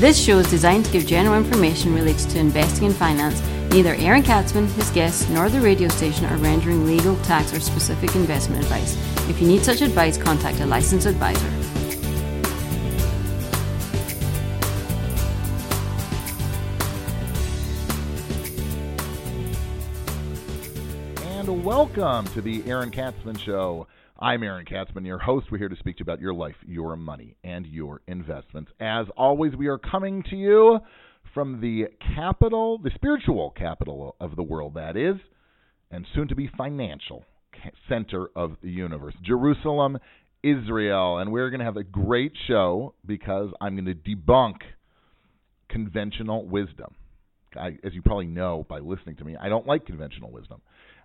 This show is designed to give general information related to investing and finance. Neither Aaron Katsman, his guests, nor the radio station are rendering legal, tax, or specific investment advice. If you need such advice, contact a licensed advisor. And welcome to the Aaron Katsman Show. I'm Aaron Katsman, your host. We're here to speak to you about your life, your money, and your investments. As always, we are coming to you from the capital, the spiritual capital of the world, that is, and soon to be financial center of the universe, Jerusalem, Israel. And we're going to have a great show because I'm going to debunk conventional wisdom. I, as you probably know by listening to me, I don't like conventional wisdom.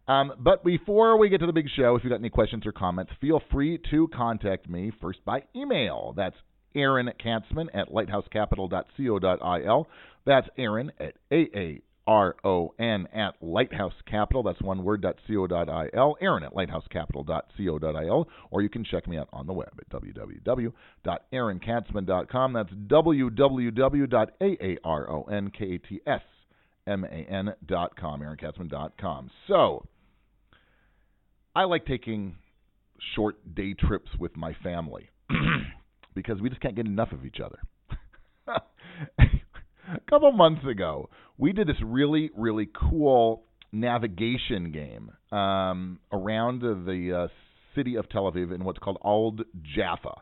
Um, but before we get to the big show, if you've got any questions or comments, feel free to contact me first by email. That's Aaron Katsman at lighthousecapital.co.il. That's Aaron at A-A-R-O-N at Lighthouse Capital. That's one word, .co.il. Aaron at lighthousecapital.co.il. Or you can check me out on the web at www.aaronkatsman.com. That's www.aaronkatsman.com, aaronkatsman.com. So, I like taking short day trips with my family because we just can't get enough of each other. a couple months ago, we did this really, really cool navigation game um, around the uh, city of Tel Aviv in what's called Old Jaffa.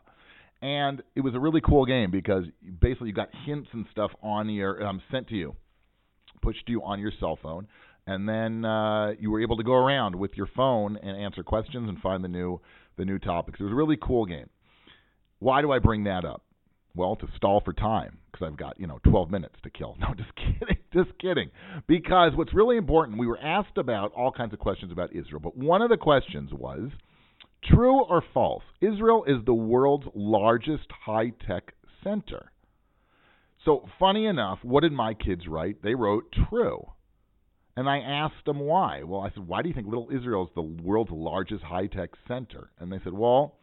And it was a really cool game because basically you got hints and stuff on your um, sent to you, pushed to you on your cell phone, and then uh, you were able to go around with your phone and answer questions and find the new the new topics. It was a really cool game. Why do I bring that up? Well, to stall for time because I've got, you know, 12 minutes to kill. No, just kidding. Just kidding. Because what's really important, we were asked about all kinds of questions about Israel, but one of the questions was true or false? Israel is the world's largest high-tech center. So, funny enough, what did my kids write? They wrote true. And I asked them why. Well, I said, why do you think Little Israel is the world's largest high tech center? And they said, well,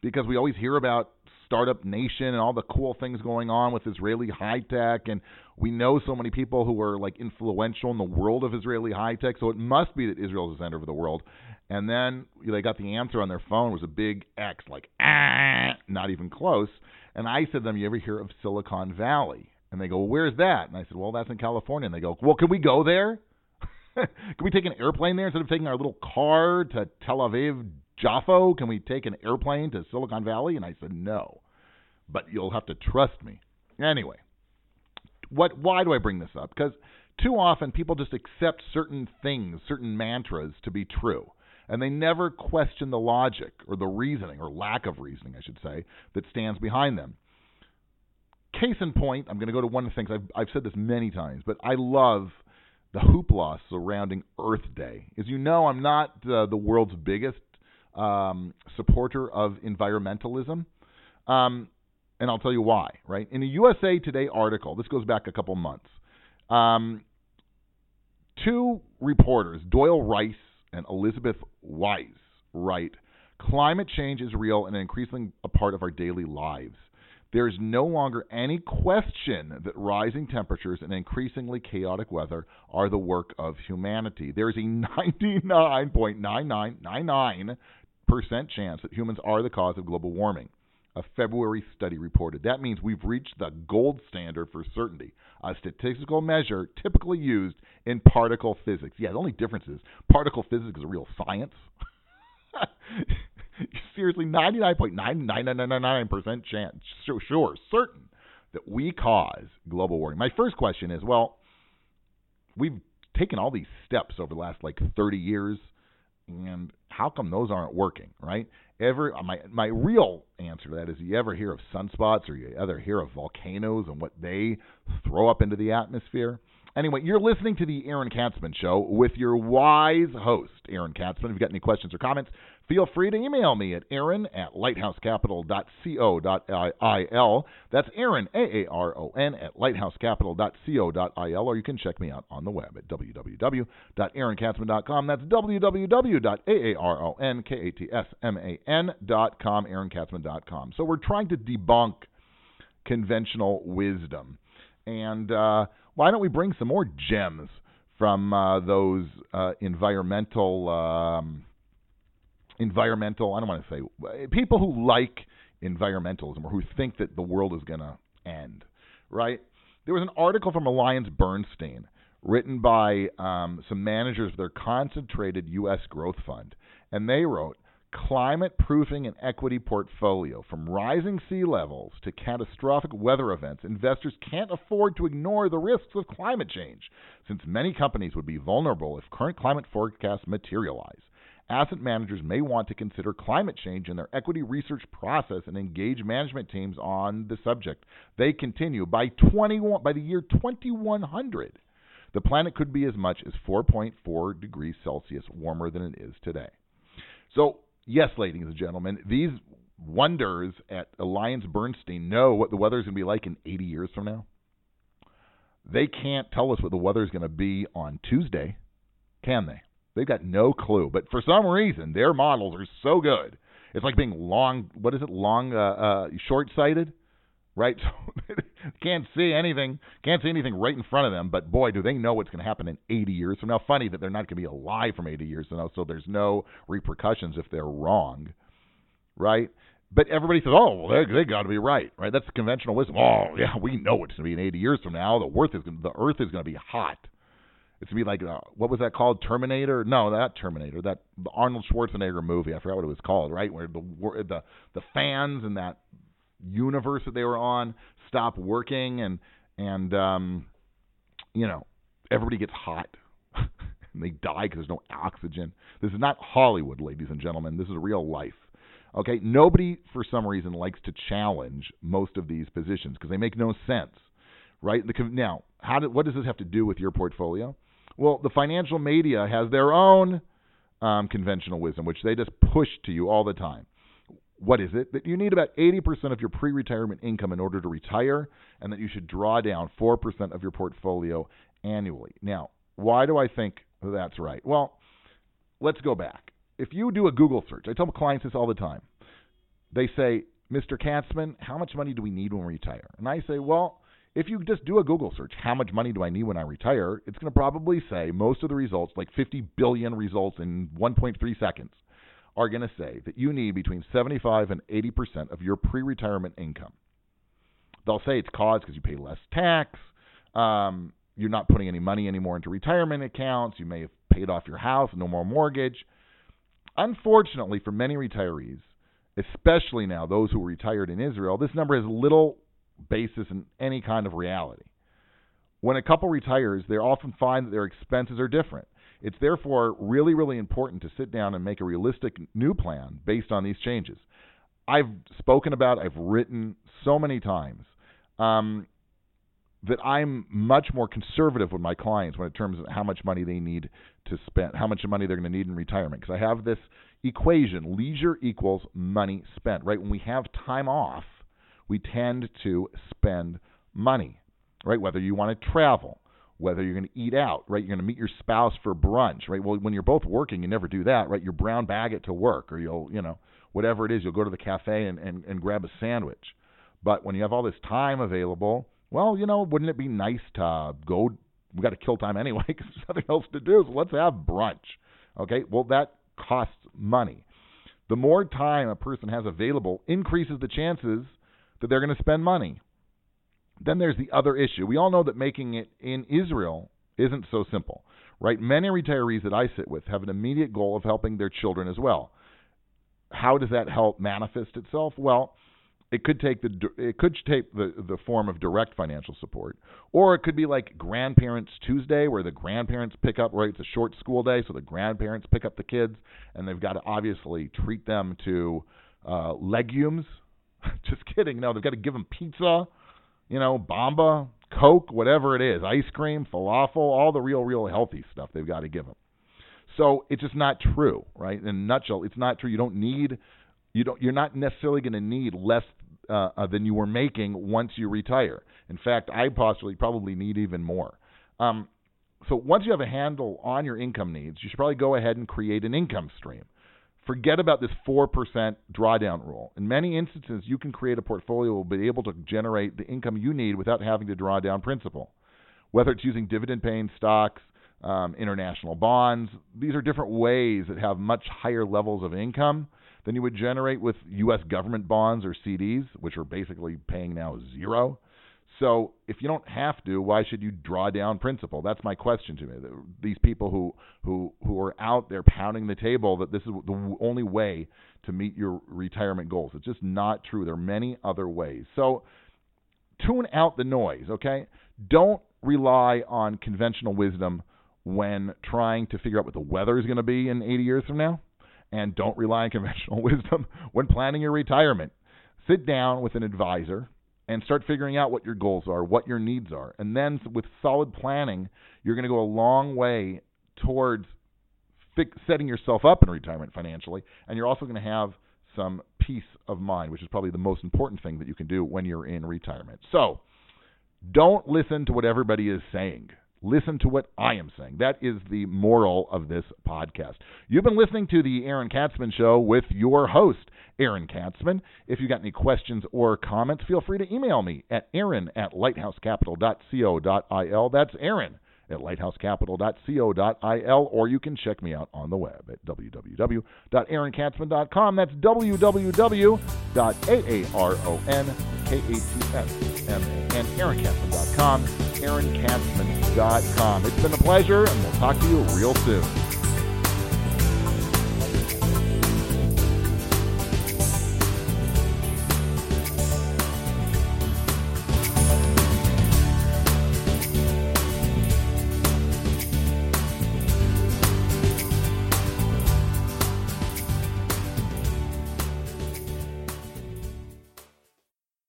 because we always hear about startup nation and all the cool things going on with Israeli high tech, and we know so many people who are like influential in the world of Israeli high tech. So it must be that Israel is the center of the world. And then they got the answer on their phone was a big X, like ah, not even close. And I said to them, "You ever hear of Silicon Valley?" And they go, "Well, where's that?" And I said, "Well, that's in California." And they go, "Well, can we go there?" Can we take an airplane there instead of taking our little car to Tel Aviv, Jaffa? Can we take an airplane to Silicon Valley? And I said, no. But you'll have to trust me. Anyway, what? Why do I bring this up? Because too often people just accept certain things, certain mantras to be true. And they never question the logic or the reasoning, or lack of reasoning, I should say, that stands behind them. Case in point, I'm going to go to one of the things I've, I've said this many times, but I love the hoopla surrounding Earth Day. As you know, I'm not uh, the world's biggest um, supporter of environmentalism. Um, and I'll tell you why, right? In a USA Today article, this goes back a couple months, um, two reporters, Doyle Rice and Elizabeth Weise, write Climate change is real and increasingly a part of our daily lives. There is no longer any question that rising temperatures and increasingly chaotic weather are the work of humanity. There is a 99.9999% chance that humans are the cause of global warming. A February study reported. That means we've reached the gold standard for certainty, a statistical measure typically used in particle physics. Yeah, the only difference is particle physics is a real science. seriously 99.99999% chance, sure, sure, certain that we cause global warming. My first question is, well, we've taken all these steps over the last like 30 years, and how come those aren't working, right? Ever uh, my my real answer to that is you ever hear of sunspots or you ever hear of volcanoes and what they throw up into the atmosphere? Anyway, you're listening to the Aaron Katsman Show with your wise host, Aaron Katsman. If you've got any questions or comments, feel free to email me at aaron at lighthousecapital.co.il. That's Aaron, A-A-R-O-N, at lighthousecapital.co.il, or you can check me out on the web at www.aaronkatsman.com. That's www.aaronkatsman.com, aaronkatsman.com. So we're trying to debunk conventional wisdom. And uh, why don't we bring some more gems from uh, those uh, environmental um, environmental? I don't want to say people who like environmentalism or who think that the world is going to end, right? There was an article from Alliance Bernstein written by um, some managers of their concentrated U.S. growth fund, and they wrote climate proofing an equity portfolio from rising sea levels to catastrophic weather events, investors can't afford to ignore the risks of climate change, since many companies would be vulnerable if current climate forecasts materialize. Asset managers may want to consider climate change in their equity research process and engage management teams on the subject. They continue by 21 by the year 2100. The planet could be as much as 4.4 degrees Celsius warmer than it is today. So, yes, ladies and gentlemen, these wonders at Alliance Bernstein know what the weather is going to be like in 80 years from now. They can't tell us what the weather is going to be on Tuesday, can they? They've got no clue. But for some reason, their models are so good. It's like being long. What is it? Long, uh, uh, short-sighted, right? So can't see anything. Can't see anything right in front of them. But boy, do they know what's going to happen in 80 years from now. Funny that they're not going to be alive from 80 years from now, so there's no repercussions if they're wrong, right? But everybody says, "Oh, well, they, they got to be right, right?" That's conventional wisdom. Oh, yeah, we know it's going to be in 80 years from now. The Earth is gonna, the Earth is going to be hot. It's gonna be like uh, what was that called? Terminator? No, that Terminator. That the Arnold Schwarzenegger movie. I forgot what it was called. Right where the the the fans and that universe that they were on stop working and and um you know everybody gets hot and they die because there's no oxygen. This is not Hollywood, ladies and gentlemen. This is real life. Okay, nobody for some reason likes to challenge most of these positions because they make no sense, right? Now, how did, what does this have to do with your portfolio? Well, the financial media has their own um, conventional wisdom, which they just push to you all the time. What is it? That you need about 80% of your pre retirement income in order to retire, and that you should draw down 4% of your portfolio annually. Now, why do I think that's right? Well, let's go back. If you do a Google search, I tell my clients this all the time. They say, Mr. Katsman, how much money do we need when we retire? And I say, well, if you just do a Google search, how much money do I need when I retire? It's going to probably say most of the results, like 50 billion results in 1.3 seconds, are going to say that you need between 75 and 80 percent of your pre-retirement income. They'll say it's caused because you pay less tax. Um, you're not putting any money anymore into retirement accounts. You may have paid off your house, no more mortgage. Unfortunately, for many retirees, especially now those who retired in Israel, this number has little basis in any kind of reality. When a couple retires, they often find that their expenses are different. It's therefore really, really important to sit down and make a realistic new plan based on these changes. I've spoken about, I've written so many times um, that I'm much more conservative with my clients when it terms of how much money they need to spend, how much money they're going to need in retirement. Because I have this equation: leisure equals money spent. Right when we have time off, we tend to spend money, right? Whether you want to travel, whether you're going to eat out, right? You're going to meet your spouse for brunch, right? Well, when you're both working, you never do that, right? You brown bag it to work, or you'll, you know, whatever it is, you'll go to the cafe and, and, and grab a sandwich. But when you have all this time available, well, you know, wouldn't it be nice to go? We got to kill time anyway because there's nothing else to do. So let's have brunch. Okay, well that costs money. The more time a person has available increases the chances that they're going to spend money. Then there's the other issue. We all know that making it in Israel isn't so simple, right? Many retirees that I sit with have an immediate goal of helping their children as well. How does that help manifest itself? Well, it could take the it could take the the form of direct financial support, or it could be like Grandparents Tuesday, where the grandparents pick up. Right, it's a short school day, so the grandparents pick up the kids, and they've got to obviously treat them to uh, legumes Just kidding. No, they've got to give them pizza, you know, bamba, Coke, whatever it is, ice cream, falafel, all the real, real healthy stuff they've got to give them. So it's just not true, right? In a nutshell, it's not true. You don't need, you don't, you're not necessarily going to need less uh, uh, than you were making once you retire. In fact, I possibly probably need even more. Um, so once you have a handle on your income needs, you should probably go ahead and create an income stream Forget about this 4% drawdown rule. In many instances, you can create a portfolio that will be able to generate the income you need without having to draw down principal. Whether it's using dividend paying stocks, um, international bonds, these are different ways that have much higher levels of income than you would generate with U.S. government bonds or CDs, which are basically paying now zero. So if you don't have to, why should you draw down principal? That's my question to me. These people who who who are out there pounding the table that this is the only way to meet your retirement goals. It's just not true. There are many other ways. So tune out the noise, okay? Don't rely on conventional wisdom when trying to figure out what the weather is going to be in 80 years from now, and don't rely on conventional wisdom when planning your retirement. Sit down with an advisor and start figuring out what your goals are, what your needs are. And then with solid planning, you're going to go a long way towards setting yourself up in retirement financially, and you're also going to have some peace of mind, which is probably the most important thing that you can do when you're in retirement. So, don't listen to what everybody is saying. Listen to what I am saying. That is the moral of this podcast. You've been listening to the Aaron Katsman Show with your host, Aaron Katsman. If you've got any questions or comments, feel free to email me at aaron at lighthousecapital.co.il. That's Aaron at lighthousecapital.co.il, or you can check me out on the web at www.aaronkatsman.com. That's www.aaronkatsman aaronkatsman.com, aaronkatsman.com. It's been a pleasure, and we'll talk to you real soon.